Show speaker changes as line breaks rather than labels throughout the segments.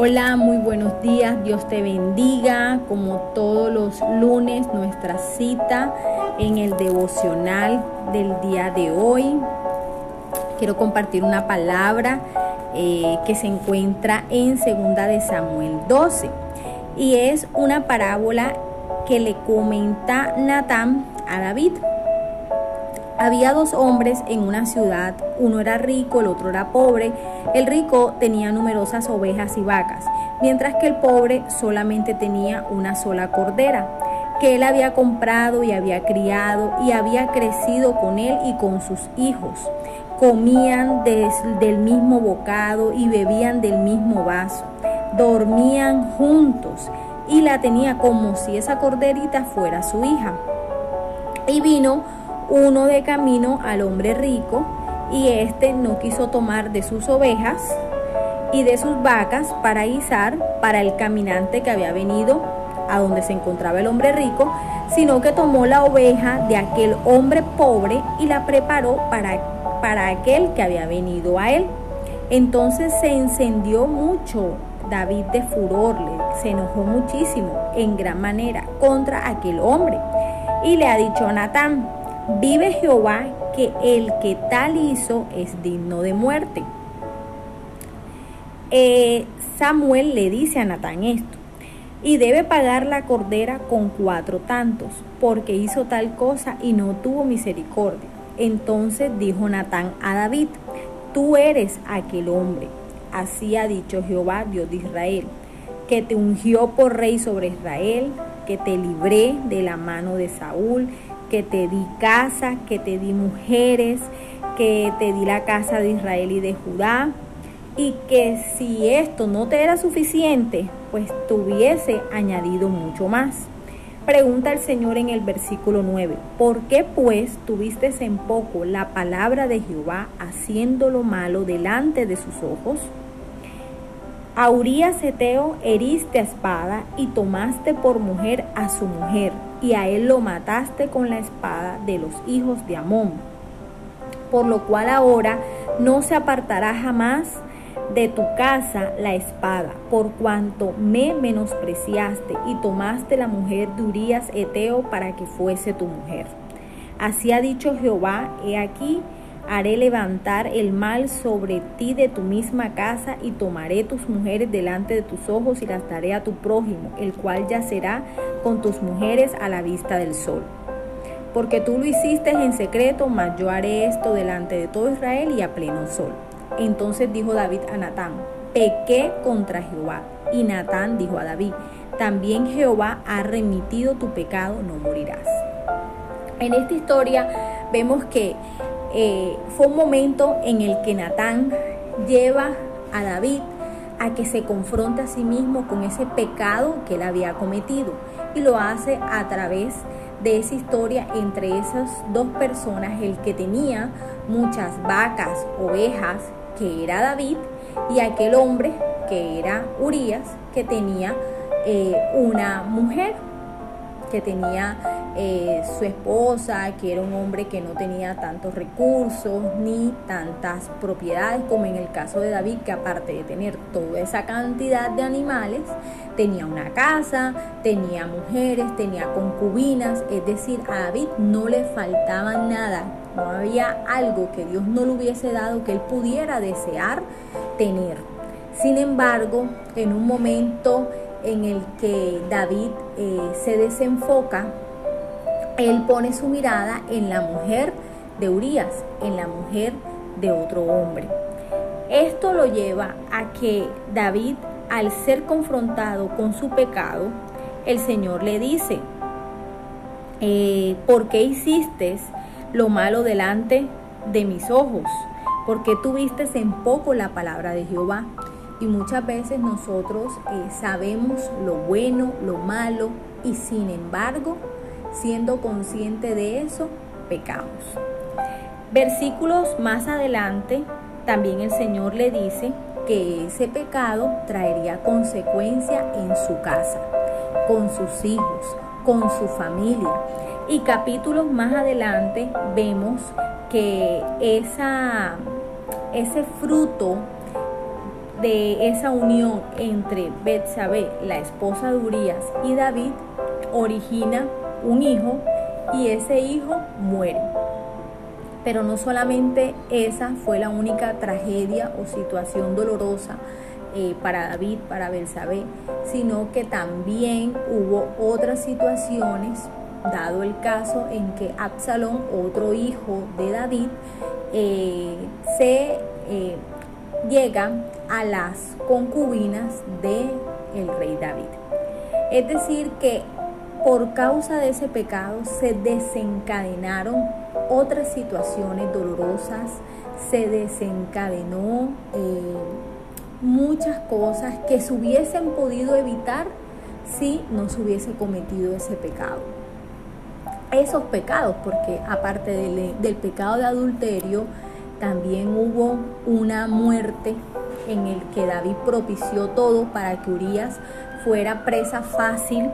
Hola, muy buenos días, Dios te bendiga. Como todos los lunes, nuestra cita en el devocional del día de hoy. Quiero compartir una palabra eh, que se encuentra en segunda de Samuel 12 y es una parábola que le comenta Natán a David. Había dos hombres en una ciudad, uno era rico, el otro era pobre. El rico tenía numerosas ovejas y vacas, mientras que el pobre solamente tenía una sola cordera, que él había comprado y había criado y había crecido con él y con sus hijos. Comían del mismo bocado y bebían del mismo vaso. Dormían juntos y la tenía como si esa corderita fuera su hija. Y vino uno de camino al hombre rico, y éste no quiso tomar de sus ovejas y de sus vacas para guisar para el caminante que había venido a donde se encontraba el hombre rico, sino que tomó la oveja de aquel hombre pobre y la preparó para, para aquel que había venido a él. Entonces se encendió mucho David de furor, se enojó muchísimo en gran manera contra aquel hombre y le ha dicho a Natán, Vive Jehová que el que tal hizo es digno de muerte. Eh, Samuel le dice a Natán esto, y debe pagar la cordera con cuatro tantos, porque hizo tal cosa y no tuvo misericordia. Entonces dijo Natán a David, tú eres aquel hombre. Así ha dicho Jehová, Dios de Israel, que te ungió por rey sobre Israel, que te libré de la mano de Saúl, que te di casa, que te di mujeres, que te di la casa de Israel y de Judá, y que si esto no te era suficiente, pues tuviese añadido mucho más. Pregunta el Señor en el versículo 9, ¿por qué pues tuviste en poco la palabra de Jehová haciendo lo malo delante de sus ojos? A Urias Eteo heriste a espada y tomaste por mujer a su mujer, y a él lo mataste con la espada de los hijos de Amón. Por lo cual ahora no se apartará jamás de tu casa la espada, por cuanto me menospreciaste y tomaste la mujer de Urias Eteo para que fuese tu mujer. Así ha dicho Jehová, he aquí, haré levantar el mal sobre ti de tu misma casa y tomaré tus mujeres delante de tus ojos y las daré a tu prójimo, el cual yacerá con tus mujeres a la vista del sol. Porque tú lo hiciste en secreto, mas yo haré esto delante de todo Israel y a pleno sol. Entonces dijo David a Natán, pequé contra Jehová. Y Natán dijo a David, también Jehová ha remitido tu pecado, no morirás. En esta historia vemos que eh, fue un momento en el que Natán lleva a David a que se confronte a sí mismo con ese pecado que él había cometido y lo hace a través de esa historia entre esas dos personas, el que tenía muchas vacas, ovejas, que era David, y aquel hombre que era Urias, que tenía eh, una mujer, que tenía eh, su esposa, que era un hombre que no tenía tantos recursos ni tantas propiedades como en el caso de David, que aparte de tener toda esa cantidad de animales, tenía una casa, tenía mujeres, tenía concubinas, es decir, a David no le faltaba nada, no había algo que Dios no le hubiese dado que él pudiera desear tener. Sin embargo, en un momento en el que David eh, se desenfoca, él pone su mirada en la mujer de Urias, en la mujer de otro hombre. Esto lo lleva a que David, al ser confrontado con su pecado, el Señor le dice, eh, ¿por qué hiciste lo malo delante de mis ojos? ¿Por qué tuviste en poco la palabra de Jehová? Y muchas veces nosotros eh, sabemos lo bueno, lo malo, y sin embargo siendo consciente de eso, pecamos. Versículos más adelante, también el Señor le dice que ese pecado traería consecuencia en su casa, con sus hijos, con su familia. Y capítulos más adelante vemos que esa, ese fruto de esa unión entre Betsabé, la esposa de Urias, y David origina un hijo y ese hijo muere. Pero no solamente esa fue la única tragedia o situación dolorosa eh, para David, para Betsabé, sino que también hubo otras situaciones, dado el caso en que Absalón, otro hijo de David, eh, se eh, llega a las concubinas de el rey David. Es decir, que por causa de ese pecado se desencadenaron otras situaciones dolorosas, se desencadenó eh, muchas cosas que se hubiesen podido evitar si no se hubiese cometido ese pecado. Esos pecados, porque aparte del pecado de adulterio, también hubo una muerte en el que David propició todo para que Urias fuera presa fácil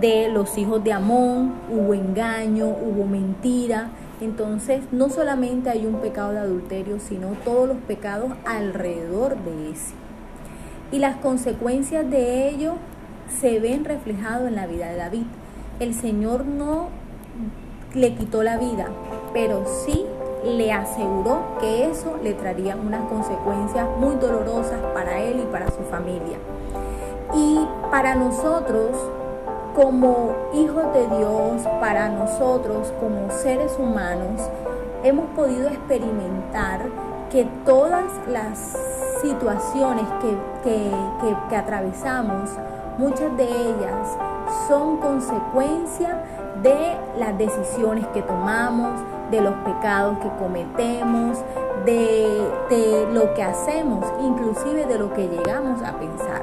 de los hijos de Amón, hubo engaño, hubo mentira. Entonces no solamente hay un pecado de adulterio, sino todos los pecados alrededor de ese. Y las consecuencias de ello se ven reflejadas en la vida de David. El Señor no le quitó la vida, pero sí le aseguró que eso le traería unas consecuencias muy dolorosas para él y para su familia. Y para nosotros, como hijos de Dios, para nosotros como seres humanos, hemos podido experimentar que todas las situaciones que, que atravesamos, muchas de ellas son consecuencia de las decisiones que tomamos, de los pecados que cometemos, de, lo que hacemos, inclusive de lo que llegamos a pensar.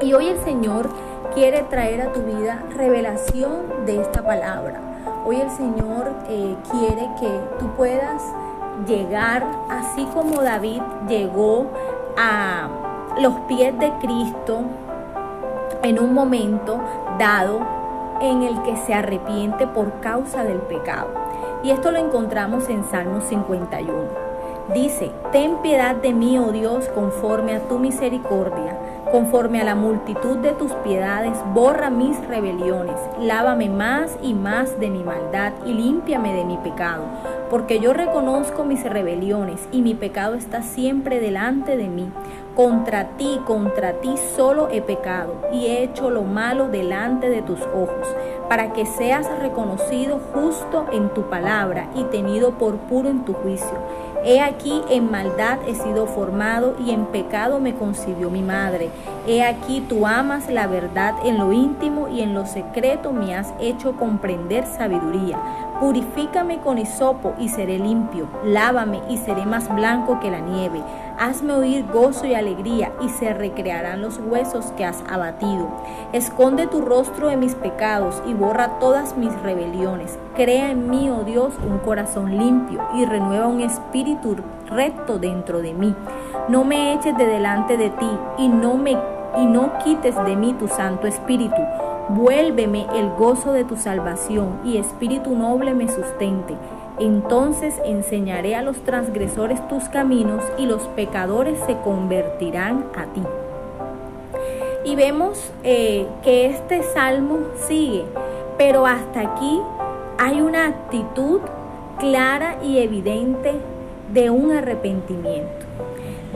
Y hoy el Señor quiere traer a tu vida revelación de esta palabra. Hoy el Señor eh, quiere que tú puedas llegar, así como David llegó a los pies de Cristo en un momento dado en el que se arrepiente por causa del pecado. Y esto lo encontramos en Salmo 51. Dice, ten piedad de mí, oh Dios, conforme a tu misericordia, conforme a la multitud de tus piedades, borra mis rebeliones, lávame más y más de mi maldad y límpiame de mi pecado, porque yo reconozco mis rebeliones y mi pecado está siempre delante de mí. Contra ti, contra ti solo he pecado y he hecho lo malo delante de tus ojos, para que seas reconocido justo en tu palabra y tenido por puro en tu juicio. He aquí en maldad he sido formado y en pecado me concibió mi madre. He aquí tú amas la verdad en lo íntimo y en lo secreto me has hecho comprender sabiduría. Purifícame con hisopo y seré limpio. Lávame y seré más blanco que la nieve. Hazme oír gozo y alegría y se recrearán los huesos que has abatido. Esconde tu rostro de mis pecados y borra todas mis rebeliones. Crea en mí, oh Dios, un corazón limpio y renueva un espíritu recto dentro de mí. No me eches de delante de ti y no me y no quites de mí tu santo espíritu Vuélveme el gozo de tu salvación y espíritu noble me sustente. Entonces enseñaré a los transgresores tus caminos y los pecadores se convertirán a ti. Y vemos eh, que este salmo sigue, pero hasta aquí hay una actitud clara y evidente de un arrepentimiento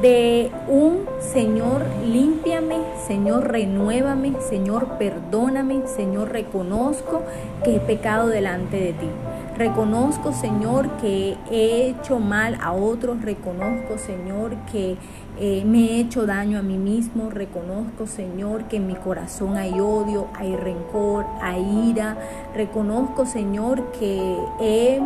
de un Señor, límpiame, Señor, renuévame, Señor, perdóname, Señor, reconozco que he pecado delante de ti. Reconozco, Señor, que he hecho mal a otros. Reconozco, Señor, que eh, me he hecho daño a mí mismo. Reconozco, Señor, que en mi corazón hay odio, hay rencor, hay ira. Reconozco, Señor, que he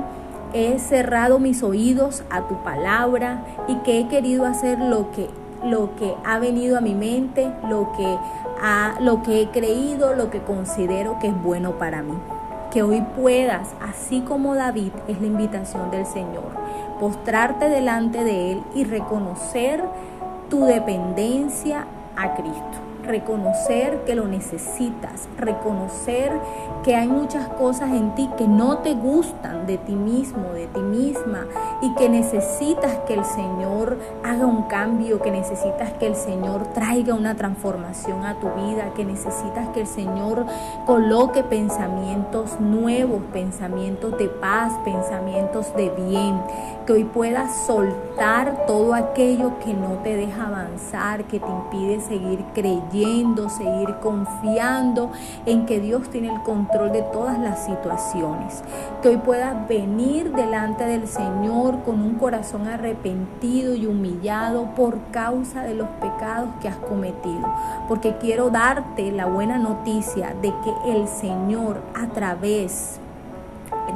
he cerrado mis oídos a tu palabra y que he querido hacer lo que lo que ha venido a mi mente, lo que ha, lo que he creído, lo que considero que es bueno para mí. Que hoy puedas, así como David, es la invitación del Señor, postrarte delante de Él y reconocer tu dependencia a Cristo reconocer que lo necesitas, reconocer que hay muchas cosas en ti que no te gustan de ti mismo, de ti misma, y que necesitas que el Señor haga un cambio, que necesitas que el Señor traiga una transformación a tu vida, que necesitas que el Señor coloque pensamientos nuevos, pensamientos de paz, pensamientos de bien, que hoy puedas soltar todo aquello que no te deja avanzar, que te impide seguir creyendo, seguir confiando en que Dios tiene el control de todas las situaciones. Que hoy puedas venir delante del Señor con un corazón arrepentido y humillado por causa de los pecados que has cometido. Porque quiero darte la buena noticia de que el Señor a través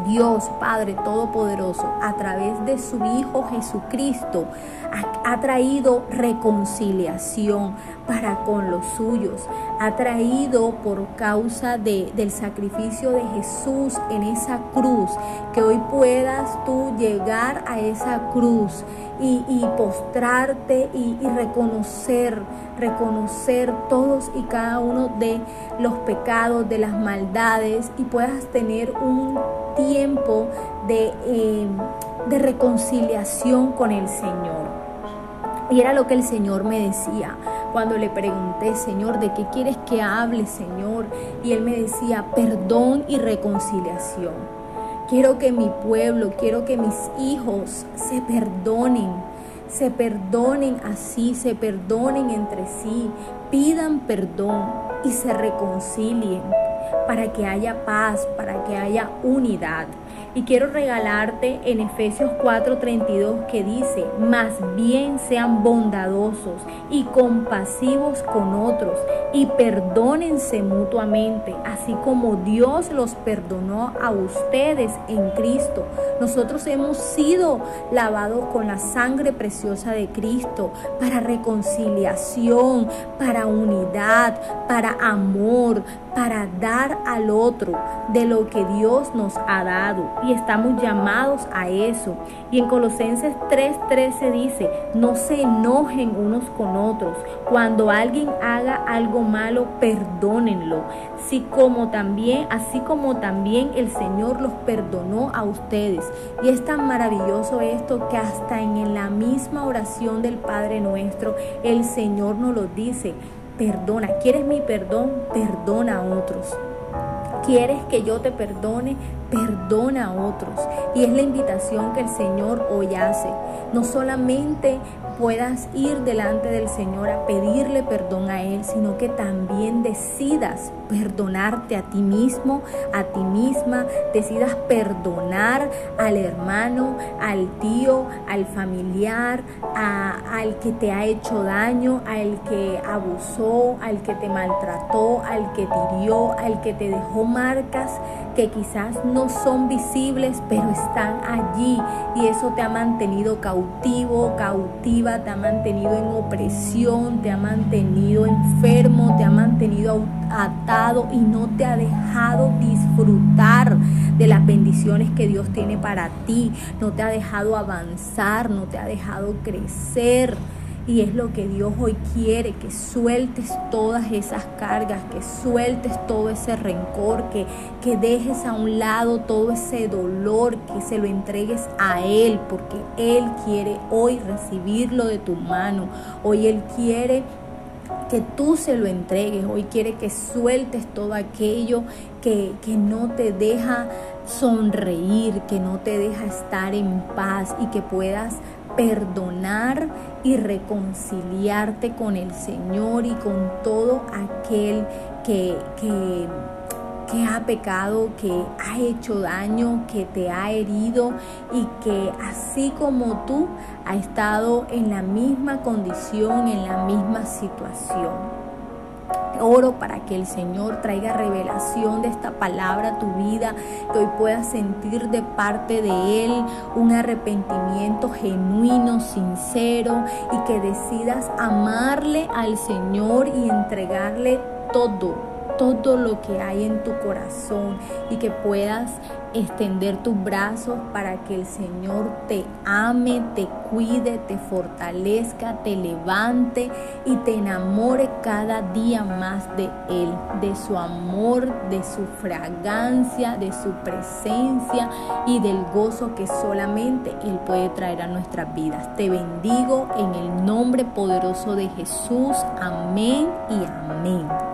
Dios Padre Todopoderoso, a través de su Hijo Jesucristo, ha, traído reconciliación para con los suyos. Ha traído por causa de, del sacrificio de Jesús en esa cruz, que hoy puedas tú llegar a esa cruz y, postrarte y, y reconocer, reconocer todos y cada uno de los pecados, de las maldades y puedas tener un tiempo de, eh, de reconciliación con el Señor. Y era lo que el Señor me decía cuando le pregunté, Señor, ¿de qué quieres que hable, Señor? Y Él me decía, perdón y reconciliación. Quiero que mi pueblo, quiero que mis hijos se perdonen, se perdonen así, se perdonen entre sí, pidan perdón y se reconcilien para que haya paz, para que haya unidad. Y quiero regalarte en Efesios 4:32 que dice, más bien sean bondadosos y compasivos con otros y perdónense mutuamente, así como Dios los perdonó a ustedes en Cristo. Nosotros hemos sido lavados con la sangre preciosa de Cristo para reconciliación, para unidad, para amor, para dar al otro de lo que Dios nos ha dado. Y estamos llamados a eso. Y en Colosenses 3:13 dice, no se enojen unos con otros. Cuando alguien haga algo malo, perdónenlo. Así como también, así como también el Señor los perdonó a ustedes. Y es tan maravilloso esto que hasta en la misma oración del Padre nuestro, el Señor nos lo dice perdona. ¿Quieres mi perdón? Perdona a otros. ¿Quieres que yo te perdone? Perdona a otros. Y es la invitación que el Señor hoy hace. No solamente puedas ir delante del Señor a pedirle perdón a Él, sino que también decidas perdonarte a ti mismo, a ti misma, decidas perdonar al hermano, al tío, al familiar, al que te ha hecho daño, al que abusó, al que te maltrató, al que te hirió, al que te dejó marcas que quizás son visibles, pero están allí y eso te ha mantenido cautivo, cautiva, te ha mantenido en opresión, te ha mantenido enfermo, te ha mantenido atado y no te ha dejado disfrutar de las bendiciones que Dios tiene para ti, no te ha dejado avanzar, no te ha dejado crecer. Y es lo que Dios hoy quiere, que sueltes todas esas cargas, que sueltes todo ese rencor, que, que dejes a un lado todo ese dolor, que se lo entregues a Él, porque Él quiere hoy recibirlo de tu mano. Hoy Él quiere que tú se lo entregues. Hoy quiere que sueltes todo aquello que, que, no te deja sonreír, que no te deja estar en paz y que puedas perdonar y reconciliarte con el Señor y con todo aquel que, que, que, ha pecado, que ha hecho daño, que te ha herido y que así como tú ha estado en la misma condición, en la misma situación. Oro para que el Señor traiga revelación de esta palabra a tu vida, que hoy puedas sentir de parte de Él un arrepentimiento genuino, sincero y que decidas amarle al Señor y entregarle todo todo lo que hay en tu corazón y que puedas extender tus brazos para que el Señor te ame, te cuide, te fortalezca, te levante y te enamore cada día más de Él, de su amor, de su fragancia, de su presencia y del gozo que solamente Él puede traer a nuestras vidas. Te bendigo en el nombre poderoso de Jesús. Amén y amén.